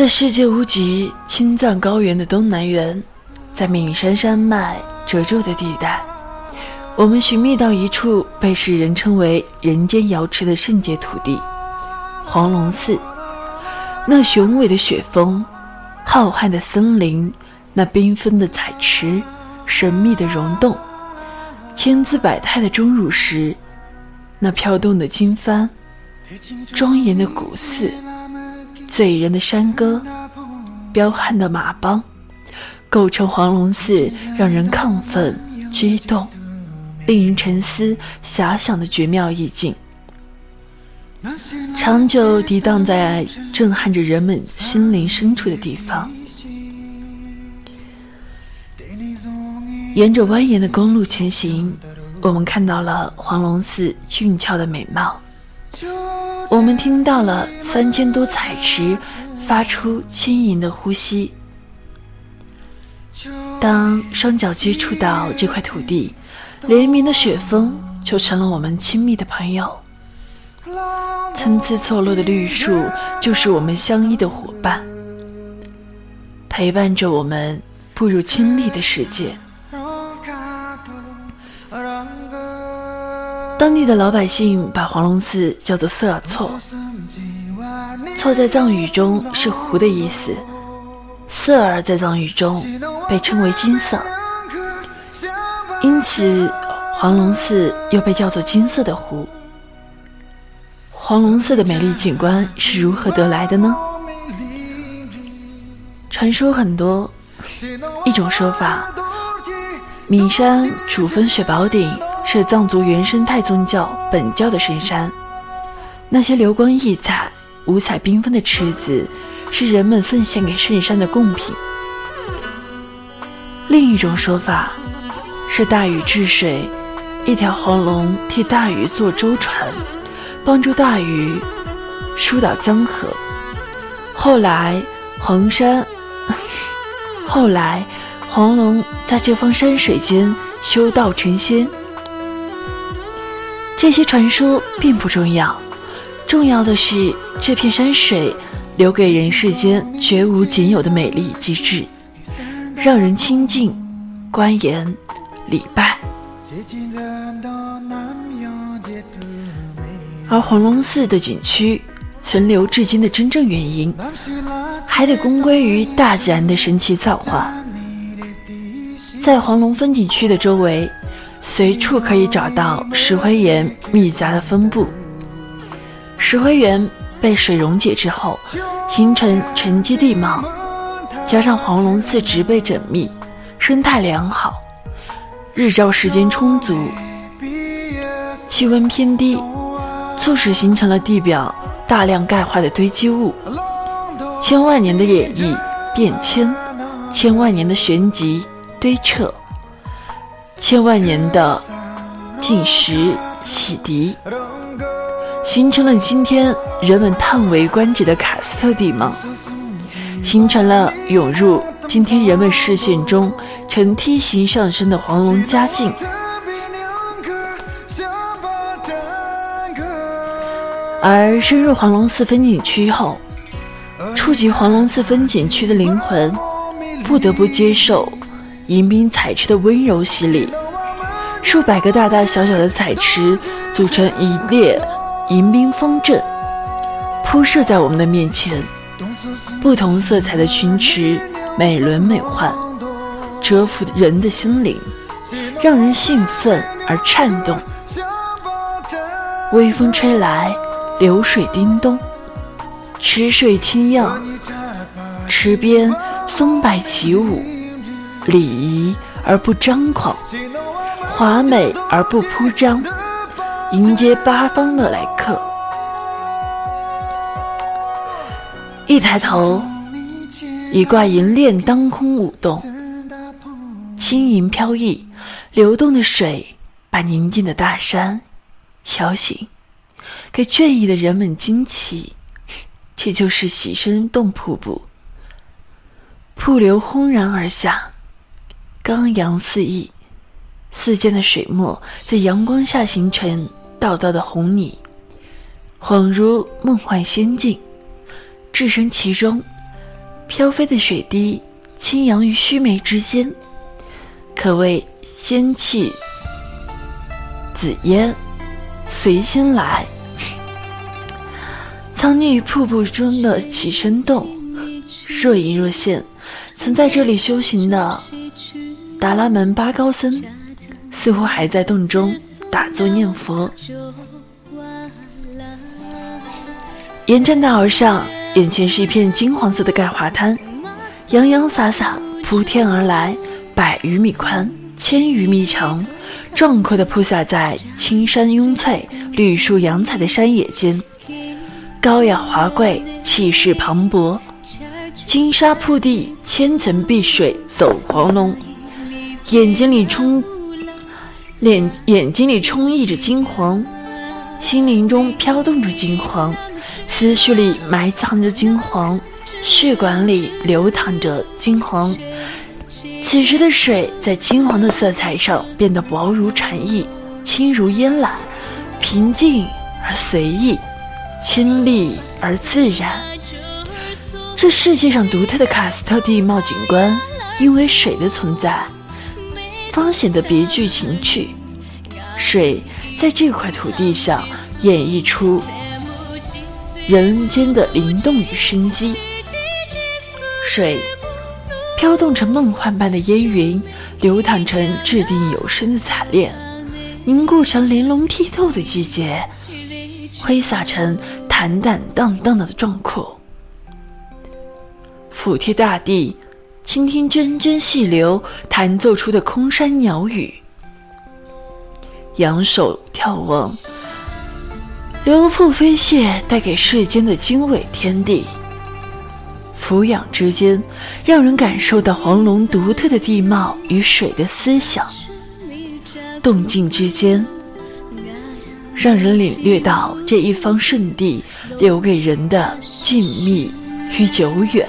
在世界屋脊青藏高原的东南缘，在岷山山脉褶皱的地带，我们寻觅到一处被世人称为“人间瑶池”的圣洁土地——黄龙寺。那雄伟的雪峰，浩瀚的森林，那缤纷的彩池，神秘的溶洞，千姿百态的钟乳石，那飘动的经幡，庄严的古寺。醉人的山歌，彪悍的马帮，构成黄龙寺让人亢奋、激动、令人沉思、遐想的绝妙意境，长久涤荡在震撼着人们心灵深处的地方。沿着蜿蜒的公路前行，我们看到了黄龙寺俊俏的美貌。我们听到了三千多彩池发出轻盈的呼吸。当双脚接触到这块土地，连绵的雪峰就成了我们亲密的朋友。参差错落的绿树就是我们相依的伙伴，陪伴着我们步入清丽的世界。当地的老百姓把黄龙寺叫做色尔措，措在藏语中是湖的意思，色尔在藏语中被称为金色，因此黄龙寺又被叫做金色的湖。黄龙寺的美丽景观是如何得来的呢？传说很多，一种说法，岷山主峰雪宝顶。是藏族原生态宗教本教的神山，那些流光溢彩、五彩缤纷的池子，是人们奉献给圣山的贡品。另一种说法是大禹治水，一条黄龙替大禹做舟船，帮助大禹疏导江河。后来黄山，后来黄龙在这方山水间修道成仙。这些传说并不重要，重要的是这片山水留给人世间绝无仅有的美丽机智，让人亲近、观言、礼拜。而黄龙寺的景区存留至今的真正原因，还得功归于大自然的神奇造化。在黄龙风景区的周围。随处可以找到石灰岩密杂的分布。石灰岩被水溶解之后，形成沉积地貌，加上黄龙寺植被缜密，生态良好，日照时间充足，气温偏低，促使形成了地表大量钙化的堆积物。千万年的演绎变迁，千万年的旋即堆彻。千万年的进食洗涤，形成了今天人们叹为观止的喀斯特地貌，形成了涌入今天人们视线中呈梯形上升的黄龙佳境。而深入黄龙寺风景区后，触及黄龙寺风景区的灵魂，不得不接受。迎宾彩池的温柔洗礼，数百个大大小小的彩池组成一列迎宾方阵，铺设在我们的面前。不同色彩的群池，美轮美奂，折服人的心灵，让人兴奋而颤动。微风吹来，流水叮咚，池水清漾，池边松柏起舞。礼仪而不张狂，华美而不铺张，迎接八方的来客。一抬头，一挂银链当空舞动，轻盈飘逸，流动的水把宁静的大山摇醒，给倦意的人们惊奇。这就是喜生洞瀑布，瀑流轰然而下。刚阳四溢，四溅的水墨在阳光下形成道道的红泥，恍如梦幻仙境。置身其中，飘飞的水滴轻扬于须眉之间，可谓仙气紫烟随心来。藏匿于瀑布中的起身洞，若隐若现。曾在这里修行的达拉门巴高僧，似乎还在洞中打坐念佛。沿栈道而上，眼前是一片金黄色的钙华滩，洋洋洒洒铺天而来，百余米宽，千余米长，壮阔的铺洒在青山拥翠、绿树阳彩的山野间，高雅华贵，气势磅礴。金沙铺地，千层碧水走黄龙，眼睛里充，脸眼睛里充溢着金黄，心灵中飘动着金黄，思绪里埋藏着金黄，血管里流淌着金黄。此时的水在金黄的色彩上变得薄如蝉翼，轻如烟缆，平静而随意，清丽而自然。这世界上独特的喀斯特地貌景观，因为水的存在，方显得别具情趣。水在这块土地上演绎出人间的灵动与生机。水飘动成梦幻般的烟云，流淌成掷地有声的彩链，凝固成玲珑剔透的季节，挥洒成坦坦荡荡的壮阔。俯贴大地，倾听涓涓细流弹奏出的空山鸟语；仰首眺望，流瀑飞泻带给世间的经纬天地。俯仰之间，让人感受到黄龙独特的地貌与水的思想；动静之间，让人领略到这一方圣地留给人的静谧与久远。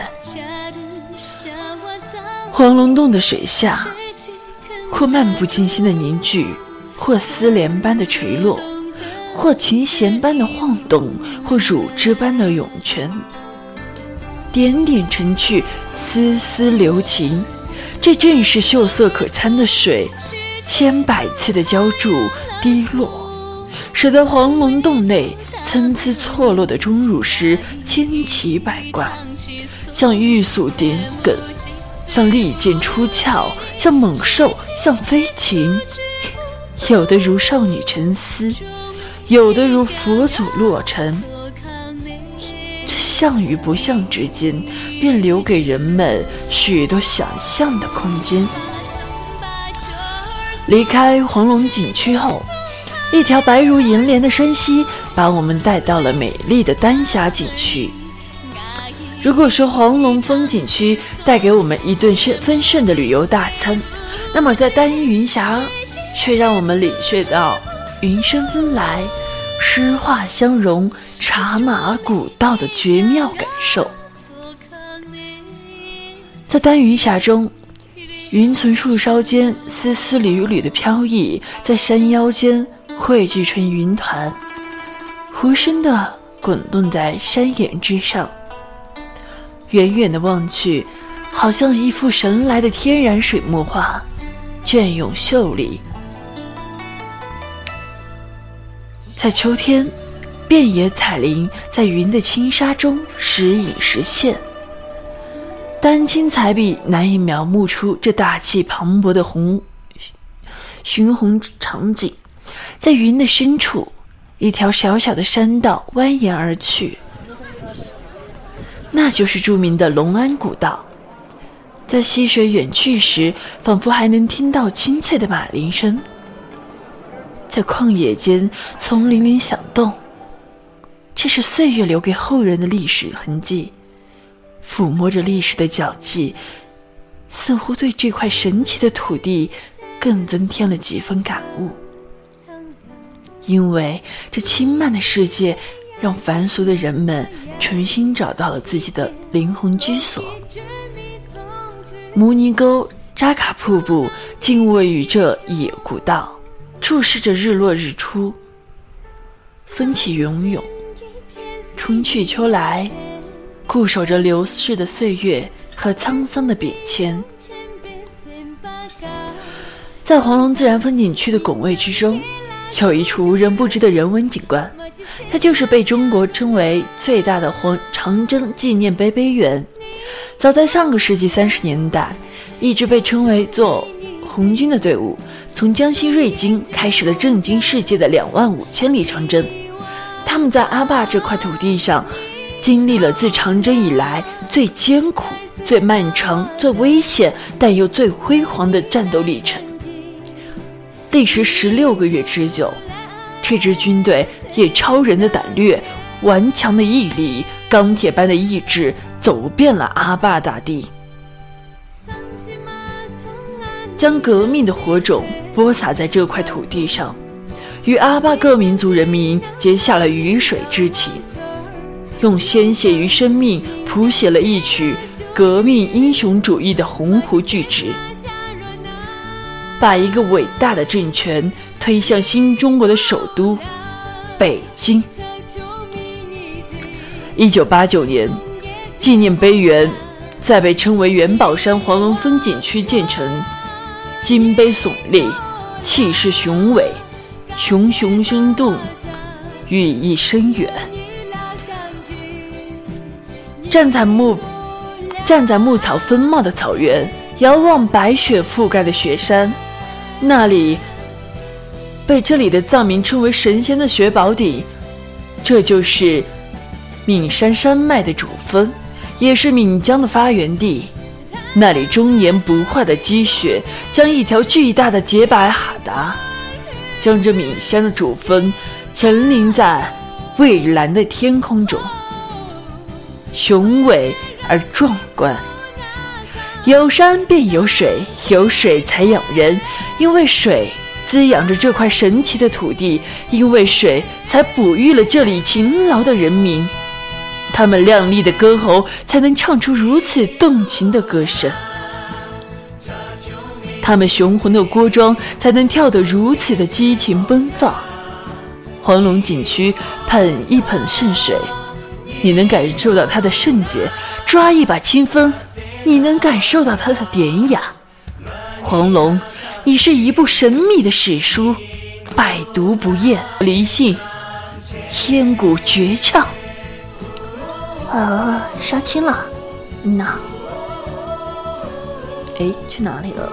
黄龙洞的水下，或漫不经心的凝聚，或丝连般的垂落，或琴弦般的晃动，或乳汁般的涌泉。点点成趣，丝丝留情。这正是秀色可餐的水，千百次的浇筑滴落，使得黄龙洞内参差错落的钟乳石千奇百怪，像玉塑点梗。像利剑出鞘，像猛兽，像飞禽，有的如少女沉思，有的如佛祖落尘。这像与不像之间，便留给人们许多想象的空间。离开黄龙景区后，一条白如银莲的山溪把我们带到了美丽的丹霞景区。如果说黄龙风景区带给我们一顿丰丰盛的旅游大餐，那么在丹云峡却让我们领略到云生风来、诗画相融、茶马古道的绝妙感受。在丹云峡中，云层树梢间丝丝缕缕的飘逸，在山腰间汇聚成云团，无声的滚动在山岩之上。远远的望去，好像一幅神来的天然水墨画，隽永秀丽。在秋天，遍野彩林在云的轻纱中时隐时现，丹青彩笔难以描摹出这大气磅礴的红寻红场景。在云的深处，一条小小的山道蜿蜒而去。那就是著名的隆安古道，在溪水远去时，仿佛还能听到清脆的马铃声。在旷野间，丛林里响动，这是岁月留给后人的历史痕迹。抚摸着历史的脚迹，似乎对这块神奇的土地更增添了几分感悟。因为这轻慢的世界。让凡俗的人们重新找到了自己的灵魂居所。摩尼沟扎卡瀑布静卧于这野古道，注视着日落日出，风起云涌，春去秋来，固守着流逝的岁月和沧桑的变迁。在黄龙自然风景区的拱卫之中，有一处无人不知的人文景观，它就是被中国称为最大的黄长征纪念碑碑园。早在上个世纪三十年代，一支被称为做红军的队伍，从江西瑞金开始了震惊世界的两万五千里长征。他们在阿坝这块土地上，经历了自长征以来最艰苦、最漫长、最危险，但又最辉煌的战斗历程。历时十六个月之久，这支军队以超人的胆略、顽强的毅力、钢铁般的意志，走遍了阿坝大地，将革命的火种播撒在这块土地上，与阿坝各民族人民结下了鱼水之情，用鲜血与生命谱写了一曲革命英雄主义的鸿鹄巨制。把一个伟大的政权推向新中国的首都北京。一九八九年，纪念碑园在被称为元宝山黄龙风景区建成，金碑耸立，气势雄伟，熊熊生动，寓意深远。站在牧站在牧草丰茂的草原，遥望白雪覆盖的雪山。那里被这里的藏民称为神仙的雪宝底，这就是岷山山脉的主峰，也是岷江的发源地。那里终年不化的积雪，将一条巨大的洁白哈达，将这岷山的主峰沉凌在蔚蓝的天空中，雄伟而壮观。有山便有水，有水才养人，因为水滋养着这块神奇的土地，因为水才哺育了这里勤劳的人民，他们亮丽的歌喉才能唱出如此动情的歌声，他们雄浑的锅庄才能跳得如此的激情奔放。黄龙景区捧一捧圣水，你能感受到它的圣洁；抓一把清风。你能感受到它的典雅，黄龙，你是一部神秘的史书，百读不厌。离信，千古绝唱。呃，杀青了，那，哎，去哪里了？